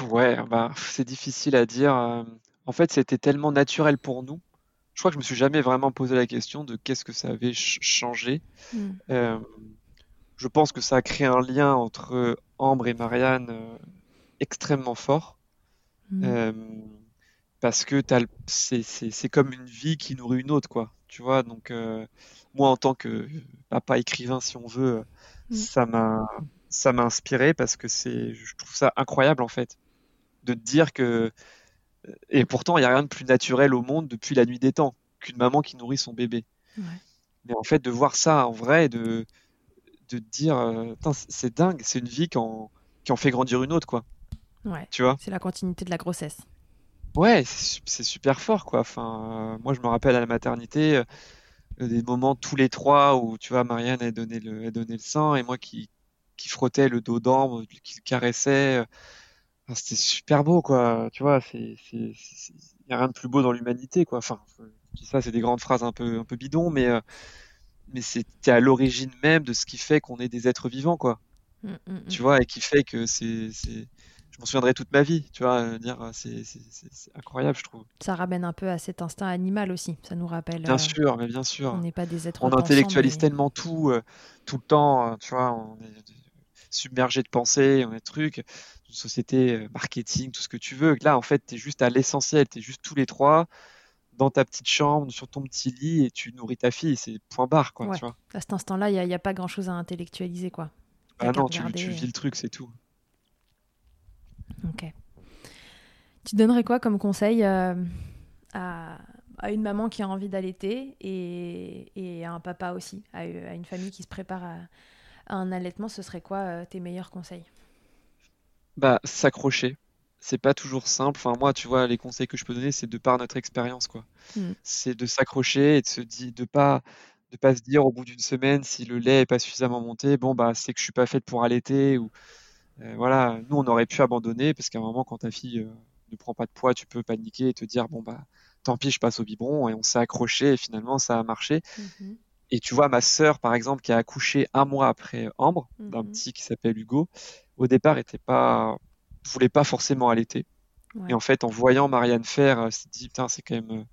Ouais, bah, c'est difficile à dire. En fait, c'était tellement naturel pour nous. Je crois que je me suis jamais vraiment posé la question de qu'est-ce que ça avait changé. Hmm. je pense que ça a créé un lien entre Ambre et Marianne extrêmement fort. Hmm parce que c'est comme une vie qui nourrit une autre, quoi. Tu vois, donc euh, moi en tant que papa écrivain, si on veut, mm. ça m'a ça m'a inspiré parce que c'est, je trouve ça incroyable en fait, de te dire que et pourtant il n'y a rien de plus naturel au monde depuis la nuit des temps qu'une maman qui nourrit son bébé. Mais en fait de voir ça en vrai, de de te dire, euh, c'est dingue, c'est une vie qui en, qui en fait grandir une autre, quoi. Ouais. Tu vois? C'est la continuité de la grossesse. Ouais, c'est super fort, quoi. Enfin, euh, moi, je me rappelle à la maternité euh, des moments tous les trois où, tu vois, Marianne a donné le, a donné le sein et moi qui, qui frottais le dos d'Ambre, qui le caressait. Euh, c'était super beau, quoi. Tu vois, c'est, il y a rien de plus beau dans l'humanité, quoi. Enfin, ça, c'est des grandes phrases un peu, un peu bidons, mais, mais c'était à l'origine même de ce qui fait qu'on est des êtres vivants, quoi. Mmh, mmh, mmh. Tu vois, et qui fait que c'est, je m'en souviendrai toute ma vie, tu vois, euh, dire euh, c'est incroyable, je trouve. Ça ramène un peu à cet instinct animal aussi, ça nous rappelle. Bien euh, sûr, mais bien sûr. On n'est pas des êtres. On intellectualise tellement tout, tout le temps, tu vois, on est submergé de pensées, on est trucs, une société marketing, tout ce que tu veux. Là, en fait, tu es juste à l'essentiel, tu es juste tous les trois dans ta petite chambre, sur ton petit lit, et tu nourris ta fille, c'est point barre, quoi, tu vois. À cet instant-là, il n'y a, a, pas grand-chose à intellectualiser, quoi. Ah non, tu, tu vis le truc, c'est tout. Ok. Tu donnerais quoi comme conseil euh, à, une maman qui a envie d'allaiter et, à un papa aussi, à, une famille qui se prépare à, un allaitement Ce serait quoi euh, tes meilleurs conseils? Bah, s'accrocher. C'est pas toujours simple. Enfin, moi, tu vois, les conseils que je peux donner, c'est de par notre expérience, quoi. Hmm. C'est de s'accrocher et de se dire, de pas, de pas se dire au bout d'une semaine si le lait est pas suffisamment monté, bon bah c'est que je suis pas faite pour allaiter ou euh, voilà, nous on aurait pu abandonner parce qu'à un moment quand ta fille euh, ne prend pas de poids, tu peux paniquer et te dire bon bah tant pis, je passe au biberon et on s'est accroché et finalement ça a marché. Mhm. Et tu vois ma sœur par exemple qui a accouché un mois après Ambre d'un mhm. petit qui s'appelle Hugo, au départ était pas voulait pas forcément allaiter. Et en fait en voyant Marianne faire, elle s'est dit putain c'est quand même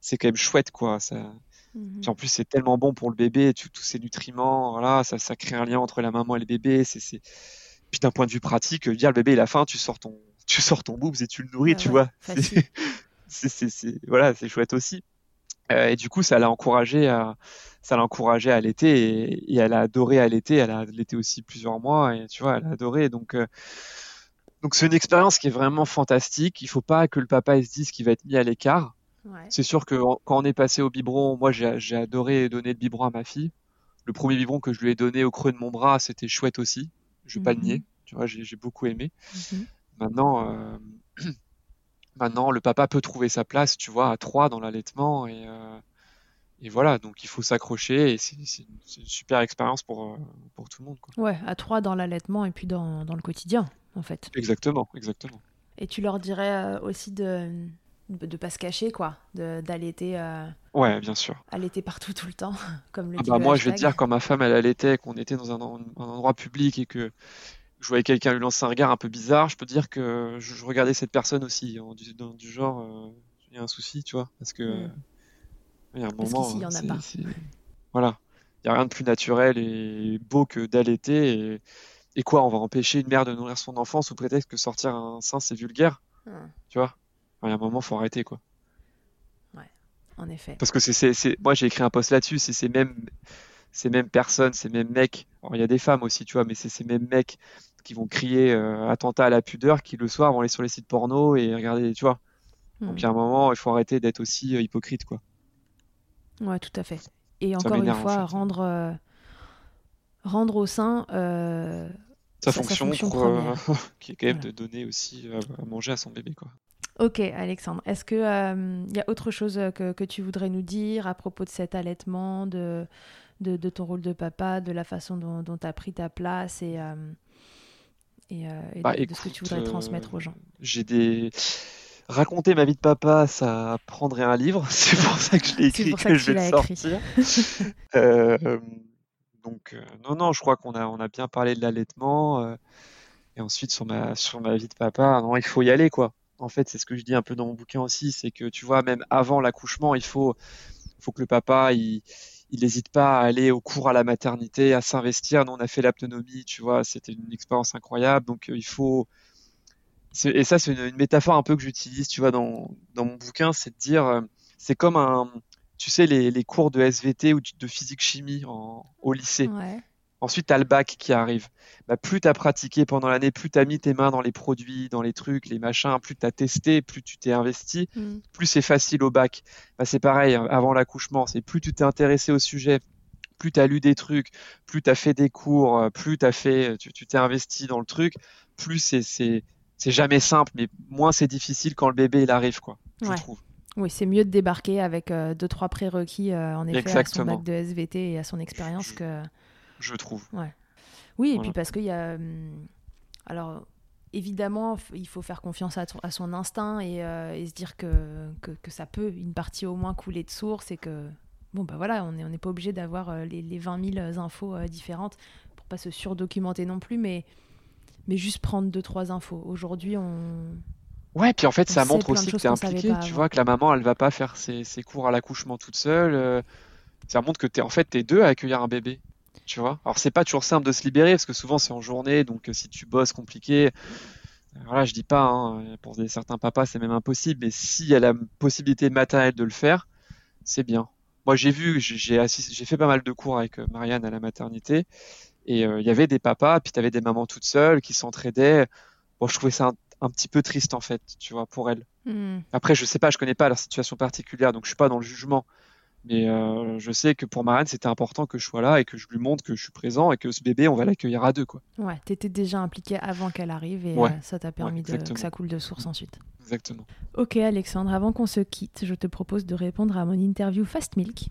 c'est quand même chouette quoi, ça Mmh Puis en plus, c'est tellement bon pour le bébé, tous ces nutriments, voilà, ça, ça crée un lien entre la maman et le bébé. C'est, Puis d'un point de vue pratique, dire le bébé il a faim, tu sors ton, tu sors ton boobs et tu le nourris, tu vois. C'est, voilà, c'est chouette aussi. Euh, et du coup, ça l'a encouragé à, ça l'a encouragé à l'été et, elle a adoré à l'été. Elle a allaité aussi plusieurs mois et tu vois, elle a adoré. Donc, euh, donc c'est une expérience qui est vraiment fantastique. Il faut pas que le papa se dise qu'il va être mis à l'écart. C'est sûr que quand on est passé au biberon, moi j'ai adoré donner le biberon à ma fille. Le premier biberon que je lui ai donné au creux de mon bras, c'était chouette aussi. Je vais pas le mhm. nier. Tu vois, j'ai beaucoup aimé. Mhm. Maintenant, euh, maintenant, le papa peut trouver sa place, tu vois, à trois dans l'allaitement et, euh, et voilà. Donc il faut s'accrocher et c'est une, super expérience pour euh, pour tout le monde. Quoi. Ouais, à trois dans l'allaitement et puis dans, dans le quotidien, en fait. Exactement, exactement. Et tu leur dirais aussi de de pas se cacher quoi, d'allaiter. Euh, ouais, bien sûr. Allaiter partout tout le temps, comme le. Ah bah moi, je vais te dire quand ma femme elle allaitait, qu'on était dans un, endroit public et que je voyais quelqu'un lui lancer un regard un peu bizarre, je peux dire que je, regardais cette personne aussi, du, genre, euh, il y a un souci, tu vois, parce que hmm. il y a un moment. il y en a pas. Voilà, il y a rien de plus naturel et beau que d'allaiter et... et quoi, on va empêcher une mère de nourrir son enfant sous prétexte que sortir un sein c'est vulgaire, hmm. tu vois il y a un moment, faut arrêter, quoi. Ouais, en effet. Parce que c'est, moi, j'ai écrit un post là-dessus, c'est ces mêmes, ces mêmes personnes, ces mêmes mecs. il y a des femmes aussi, tu vois, mais c'est ces mêmes mecs qui vont crier euh, attentat à la pudeur, qui le soir vont aller sur les sites porno et regarder, tu vois. Donc, il y a un moment, il faut arrêter d'être aussi euh, hypocrite, quoi. Ouais, tout à fait. Et encore une fois, rendre, euh, rendre au sein sa, fonction, qui est quand même de donner aussi à manger à son bébé, quoi. Ok, Alexandre. Est-ce qu'il euh, y a autre chose que, que, tu voudrais nous dire à propos de cet allaitement, de, de, de ton rôle de papa, de la façon dont tu as pris ta place et, euh, et, euh, bah, de, ce que tu voudrais transmettre aux gens? J'ai des. Raconter ma vie de papa, ça prendrait un livre. C'est pour ça que je l'ai écrit, que, que, je vais le sortir. donc, non, non, je crois qu'on a, on a bien parlé de l'allaitement. et ensuite, sur ma, sur ma vie de papa, non, il faut y aller, quoi en fait, c'est ce que je dis un peu dans mon bouquin aussi, c'est que tu vois, même avant l'accouchement, il faut, faut que le papa, il, n'hésite pas à aller au cours à la maternité, à s'investir. Nous, on a fait l'aptonomie, tu vois, c'était une expérience incroyable. Donc, euh, il faut. Et ça, c'est une, métaphore un peu que j'utilise, tu vois, dans, mon bouquin, c'est de dire, euh, c'est comme un, tu sais, les, cours de SVT ou de physique-chimie au lycée. Ensuite, tu as le bac qui arrive. Bah, plus tu as pratiqué pendant l'année, plus tu as mis tes mains dans les produits, dans les trucs, les machins, plus tu as testé, plus tu t'es investi, mm. plus c'est facile au bac. Bah, c'est pareil hein, avant l'accouchement, c'est plus tu t'es intéressé au sujet, plus tu as lu des trucs, plus tu as fait des cours, euh, plus as fait, tu t'es investi dans le truc, plus c'est jamais simple, mais moins c'est difficile quand le bébé il arrive, quoi, je trouve. Oui, c'est mieux de débarquer avec euh, deux, trois prérequis, euh, en effet, à son bac de SVT et à son expérience que je trouve. Ouais. Oui, et puis parce qu'il y a. Hum, alors, évidemment, il faut faire confiance à, à son instinct et, euh, et se dire que, que, que, ça peut, une partie au moins, couler de source et que. Bon, ben voilà, on n'est on est pas obligé d'avoir euh, les, les, 20 000 infos euh, différentes pour pas se surdocumenter non plus, mais, mais juste prendre deux, trois infos. Aujourd'hui, on. Ouais, puis en fait, ça montre aussi que tu es impliqué. Tu vois que la maman, elle va pas faire ses, ses cours à l'accouchement toute seule. ça montre que es, en fait, tu es deux à accueillir un bébé tu vois. Alors c'est pas toujours simple de se libérer parce que souvent c'est en journée, donc euh, si tu bosses compliqué, euh, voilà, je dis pas, hein, pour certains papas c'est même impossible, mais s'il y a la possibilité matérielle de le faire, c'est bien. Moi j'ai vu, j'ai j'ai fait pas mal de cours avec euh, Marianne à la maternité et il y avait des papas, puis tu avais des mamans toutes seules qui s'entraidaient. Bon, je trouvais ça un, petit peu triste en fait, tu vois, pour elles. Hmm. Après, je sais pas, je connais pas leur situation particulière, donc je suis pas dans le jugement. Mais euh, je sais que pour Marianne, c'était important que je sois là et que je lui montre que je suis présent et que ce bébé, on va l'accueillir à deux. Quoi. Ouais, tu étais déjà impliqué avant qu'elle arrive et euh, ça t'a permis de, que ça coule de source ensuite. Exactement. Ok, Alexandre, avant qu'on se quitte, je te propose de répondre à mon interview Fast Milk.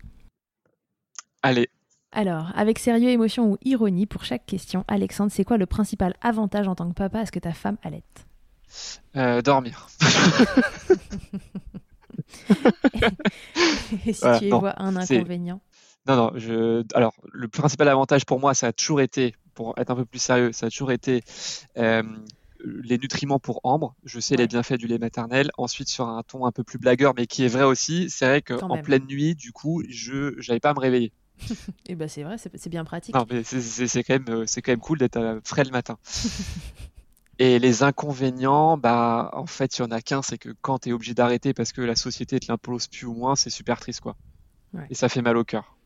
Allez. Alors, avec sérieux, émotion ou ironie, pour chaque question, Alexandre, c'est quoi le principal avantage en tant que papa à ce que ta femme allait euh, Dormir. Et si tu y vois un inconvénient Non, non. Je... Alors, le principal avantage pour moi, ça a toujours été, pour être un peu plus sérieux, ça a toujours été euh, les nutriments pour Ambre, je sais les bienfaits du lait maternel. Ensuite, sur un ton un peu plus blagueur, mais qui est vrai aussi, c'est vrai qu'en pleine nuit, du coup, je n'avais pas à me réveiller. Et eh ben c'est vrai, c'est bien pratique. Non, mais c'est quand même, c'est quand même cool d'être frais le matin. Et les inconvénients, bah, en fait, il y en a qu'un, c'est que quand tu es obligé d'arrêter parce que la société te l'impose plus ou moins, c'est super triste, quoi. Et ça fait mal au cœur.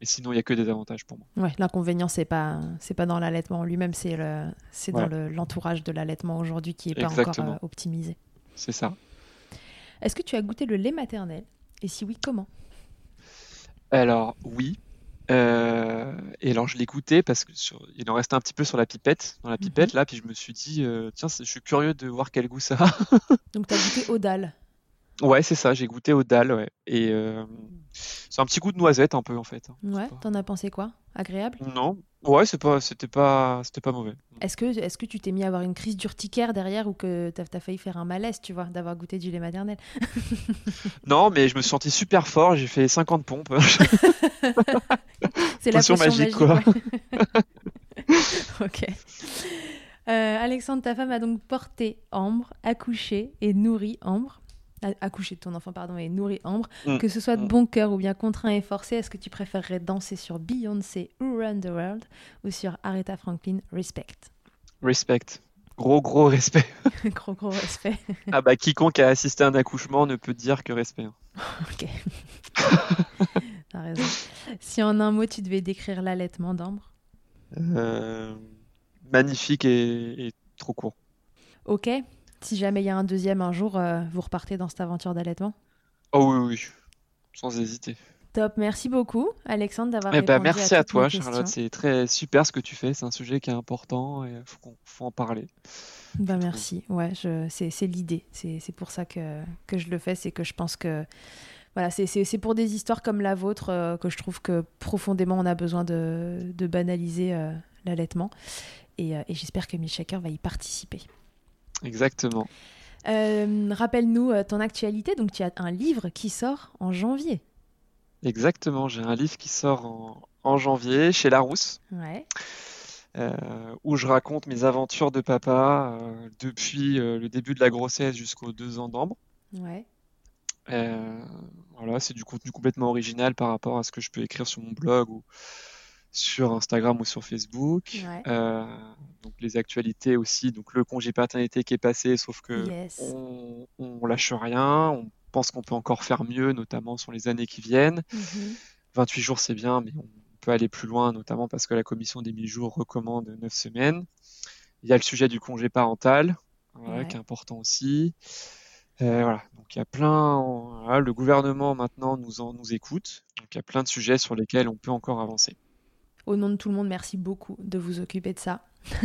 Et sinon, il n'y a que des avantages pour moi. Ouais, l'inconvénient, c'est pas, c'est pas dans l'allaitement lui-même, c'est le, c'est dans l'entourage de l'allaitement aujourd'hui qui est pas encore euh, optimisé. C'est ça. Est-ce que tu as goûté le lait maternel? Et si oui, comment? Alors oui, alors je l'ai goûté parce que il en restait un petit peu sur la pipette, dans la pipette mhm. là, puis je me suis dit euh, tiens, je suis curieux de voir quel goût ça a. Donc tu as goûté au dalle. Ouais, c'est ça, j'ai goûté au dalle, ouais. Et euh, c'est un petit goût de noisette un peu en fait. Ouais, t'en as pensé quoi? Agréable? Non, ouais, c'est pas, c'était pas, c'était pas mauvais. Est-ce que, est-ce que tu t'es mis à avoir une crise d'urticaire derrière ou que t'as as failli faire un malaise, tu vois, d'avoir goûté du lait maternel? Non, mais je me suis senti super fort, j'ai fait 50 pompes. c'est la potion magique, quoi. ok. Euh, Alexandre, ta femme a donc porté Ambre, accouché et nourri Ambre accoucher de ton enfant pardon et nourrir Ambre, mm. que ce soit de mm. bon cœur ou bien contraint et forcé, est-ce que tu préférerais danser sur Beyoncé ou Run the World ou sur Aretha Franklin Respect? Respect. Gros gros respect. gros gros respect. ah bah quiconque a assisté à un accouchement ne peut dire que respect. Hein. ok. T'as raison. Si en un mot tu devais décrire l'allaitement d'Ambre? Euh, Magnifique et trop court. Ok si jamais il y a un deuxième un jour, euh, vous repartez dans cette aventure d'allaitement. Oh oui, oui, sans hésiter. Top, merci beaucoup Alexandre d'avoir eh ben, Merci à, toi Charlotte, c'est très super ce que tu fais, c'est un sujet qui est important et il faut, faut, en parler. Bah merci, ouais, c'est l'idée, c'est pour ça que, que je le fais, c'est que je pense que voilà, c'est pour des histoires comme la vôtre euh, que je trouve que profondément on a besoin de, de banaliser euh, l'allaitement. Et, et j'espère que Shaker va y participer. Exactement. Euh, rappelle-nous euh, ton actualité. Donc, tu as un livre qui sort en janvier. Exactement. J'ai un livre qui sort en, janvier chez Larousse. Ouais. Euh, où je raconte mes aventures de papa depuis le début de la grossesse jusqu'aux deux ans d'ambre. Ouais. voilà, c'est du contenu complètement original par rapport à ce que je peux écrire sur mon blog ou, sur Instagram ou sur Facebook. Euh, donc les actualités aussi, donc le congé paternité qui est passé, sauf que on, lâche rien, on pense qu'on peut encore faire mieux, notamment sur les années qui viennent. 28 mhm. jours c'est bien, mais on peut aller plus loin, notamment parce que la commission des 1000 jours recommande 9 semaines. Il y a le sujet du congé parental, qui est important aussi. Euh, voilà, donc il y a plein. le gouvernement maintenant nous en, nous écoute, donc il y a plein de sujets sur lesquels on peut encore avancer. Au nom de tout le monde, merci beaucoup de vous occuper de ça.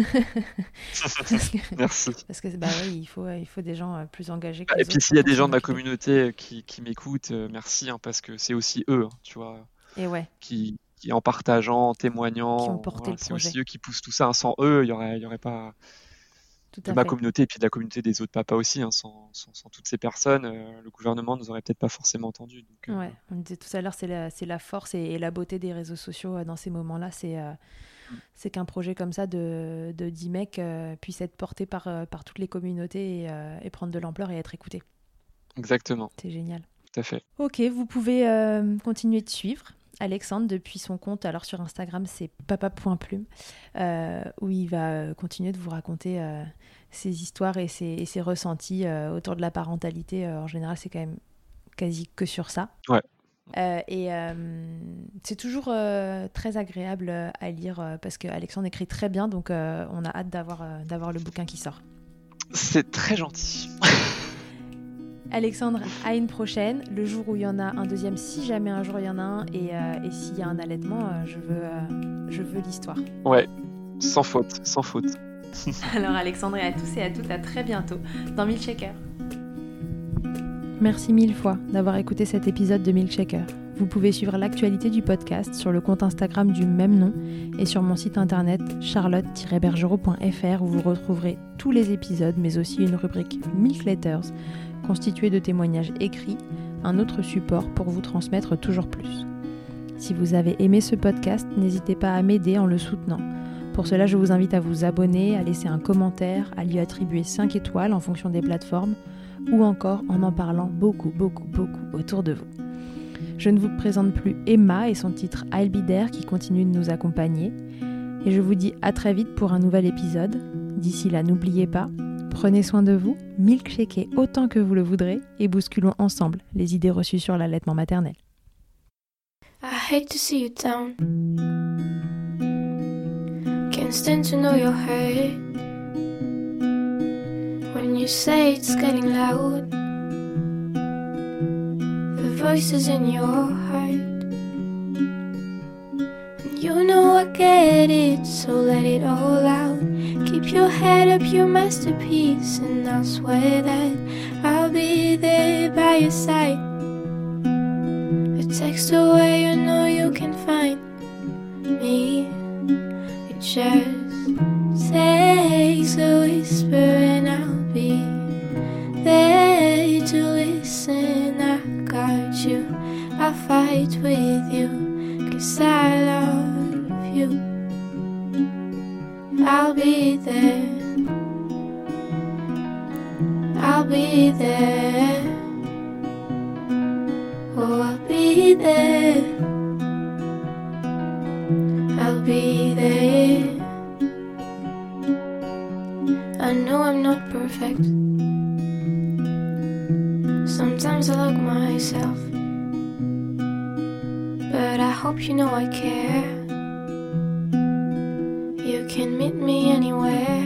merci. Parce que bah oui, il faut, il faut des gens euh, plus engagés. Que et puis s'il y a des gens de ma communauté euh, qui, qui m'écoutent, euh, merci, hein, parce que c'est aussi eux, hein, tu vois. Et ouais. Qui, qui en partageant, en témoignant, c'est aussi eux qui poussent tout ça. Sans eux, il n'y aurait, y aurait pas de ma communauté et puis de la communauté des autres papas aussi. Hein, sans, sans, toutes ces personnes, euh, le gouvernement ne nous aurait peut-être pas forcément entendu. Donc, euh, ouais, on disait tout à l'heure, c'est la, la, force et, la beauté des réseaux sociaux euh, dans ces moments-là. C'est mm. c'est qu'un projet comme ça de, de 10 mecs puisse être porté par, par toutes les communautés et, et prendre de l'ampleur et être écouté. Exactement. C'est génial. Tout à fait. Ok, vous pouvez continuer de suivre. Alexandre depuis son compte. Alors sur Instagram, c'est papa.plume, euh, où il va euh, continuer de vous raconter euh, ses histoires et ses, ressentis autour de la parentalité. en général, c'est quand même quasi que sur ça. Ouais. et c'est toujours très agréable à lire parce qu'Alexandre écrit très bien, donc on a hâte d'avoir d'avoir le bouquin qui sort. C'est très gentil. Alexandre, à une prochaine. Le jour où il y en a un deuxième, si jamais un jour il y en a un, et, euh, s'il y a un allaitement, euh, je veux, euh, je veux l'histoire. Ouais, sans faute, sans faute. Alors Alexandre et à tous et à toutes, à très bientôt dans Milkshaker. Merci mille fois d'avoir écouté cet épisode de Milkshaker. Vous pouvez suivre l'actualité du podcast sur le compte Instagram du même nom et sur mon site internet charlotte-bergerot.fr où vous retrouverez tous les épisodes mais aussi une rubrique Milk Letters constitué de témoignages écrits, un autre support pour vous transmettre toujours plus. Si vous avez aimé ce podcast, n'hésitez pas à m'aider en le soutenant. Pour cela, je vous invite à vous abonner, à laisser un commentaire, à lui attribuer 5 étoiles en fonction des plateformes, ou encore en en parlant beaucoup, beaucoup, beaucoup autour de vous. Je ne vous présente plus Emma et son titre I'll Be There qui continue de nous accompagner. Et je vous dis à très vite pour un nouvel épisode. D'ici là, n'oubliez pas, prenez soin de vous, milkshakez autant que vous le voudrez et bousculons ensemble les idées reçues sur l'allaitement maternel. I hate to see you down. Can't stand to know you're hurt. When you say it's getting loud, voices in your heart. And you know I get it, so let it all out. Keep your head up, your masterpiece, and I'll swear that I'll be there by your side. A text away, you know you can find me. It just takes a whisper, and I'll be there to listen. I got you, I'll fight with you, cause I love you. I'll be there. I'll be there. Oh, I'll be there. Hope you know I care. You can meet me anywhere.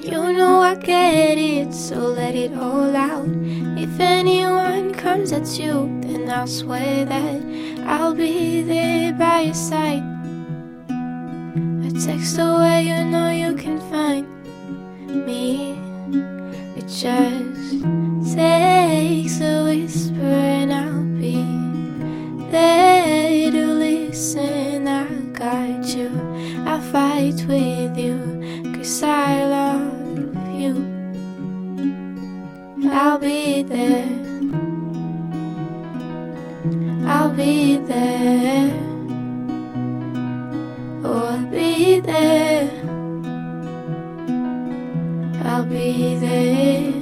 You know I get it, so let it all out. If anyone comes at you, then I'll swear that I'll be there by your side. A text away, you know you can find there. I'll be there.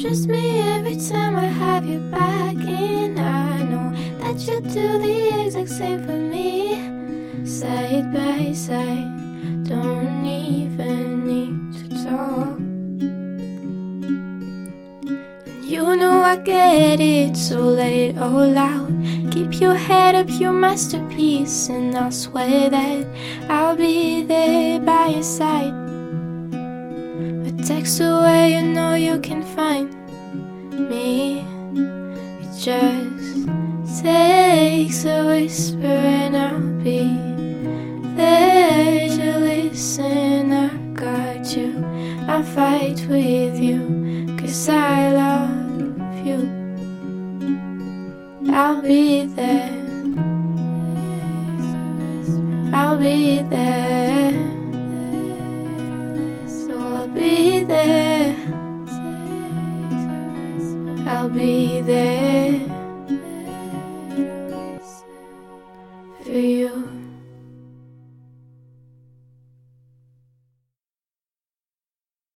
Trust me every time I have you back, and I know that you'll do the exact same for me. Side by side, don't even need to talk. You know I get it, so it all out. Keep your head up, your masterpiece, and I'll swear that I'll be there by your side. A text away, you know you can find me. It just takes a whisper, and I'll be there to listen. I got you, I'll fight with you, cause I love I'll be there. I'll be there. So I'll be there. I'll be there for you.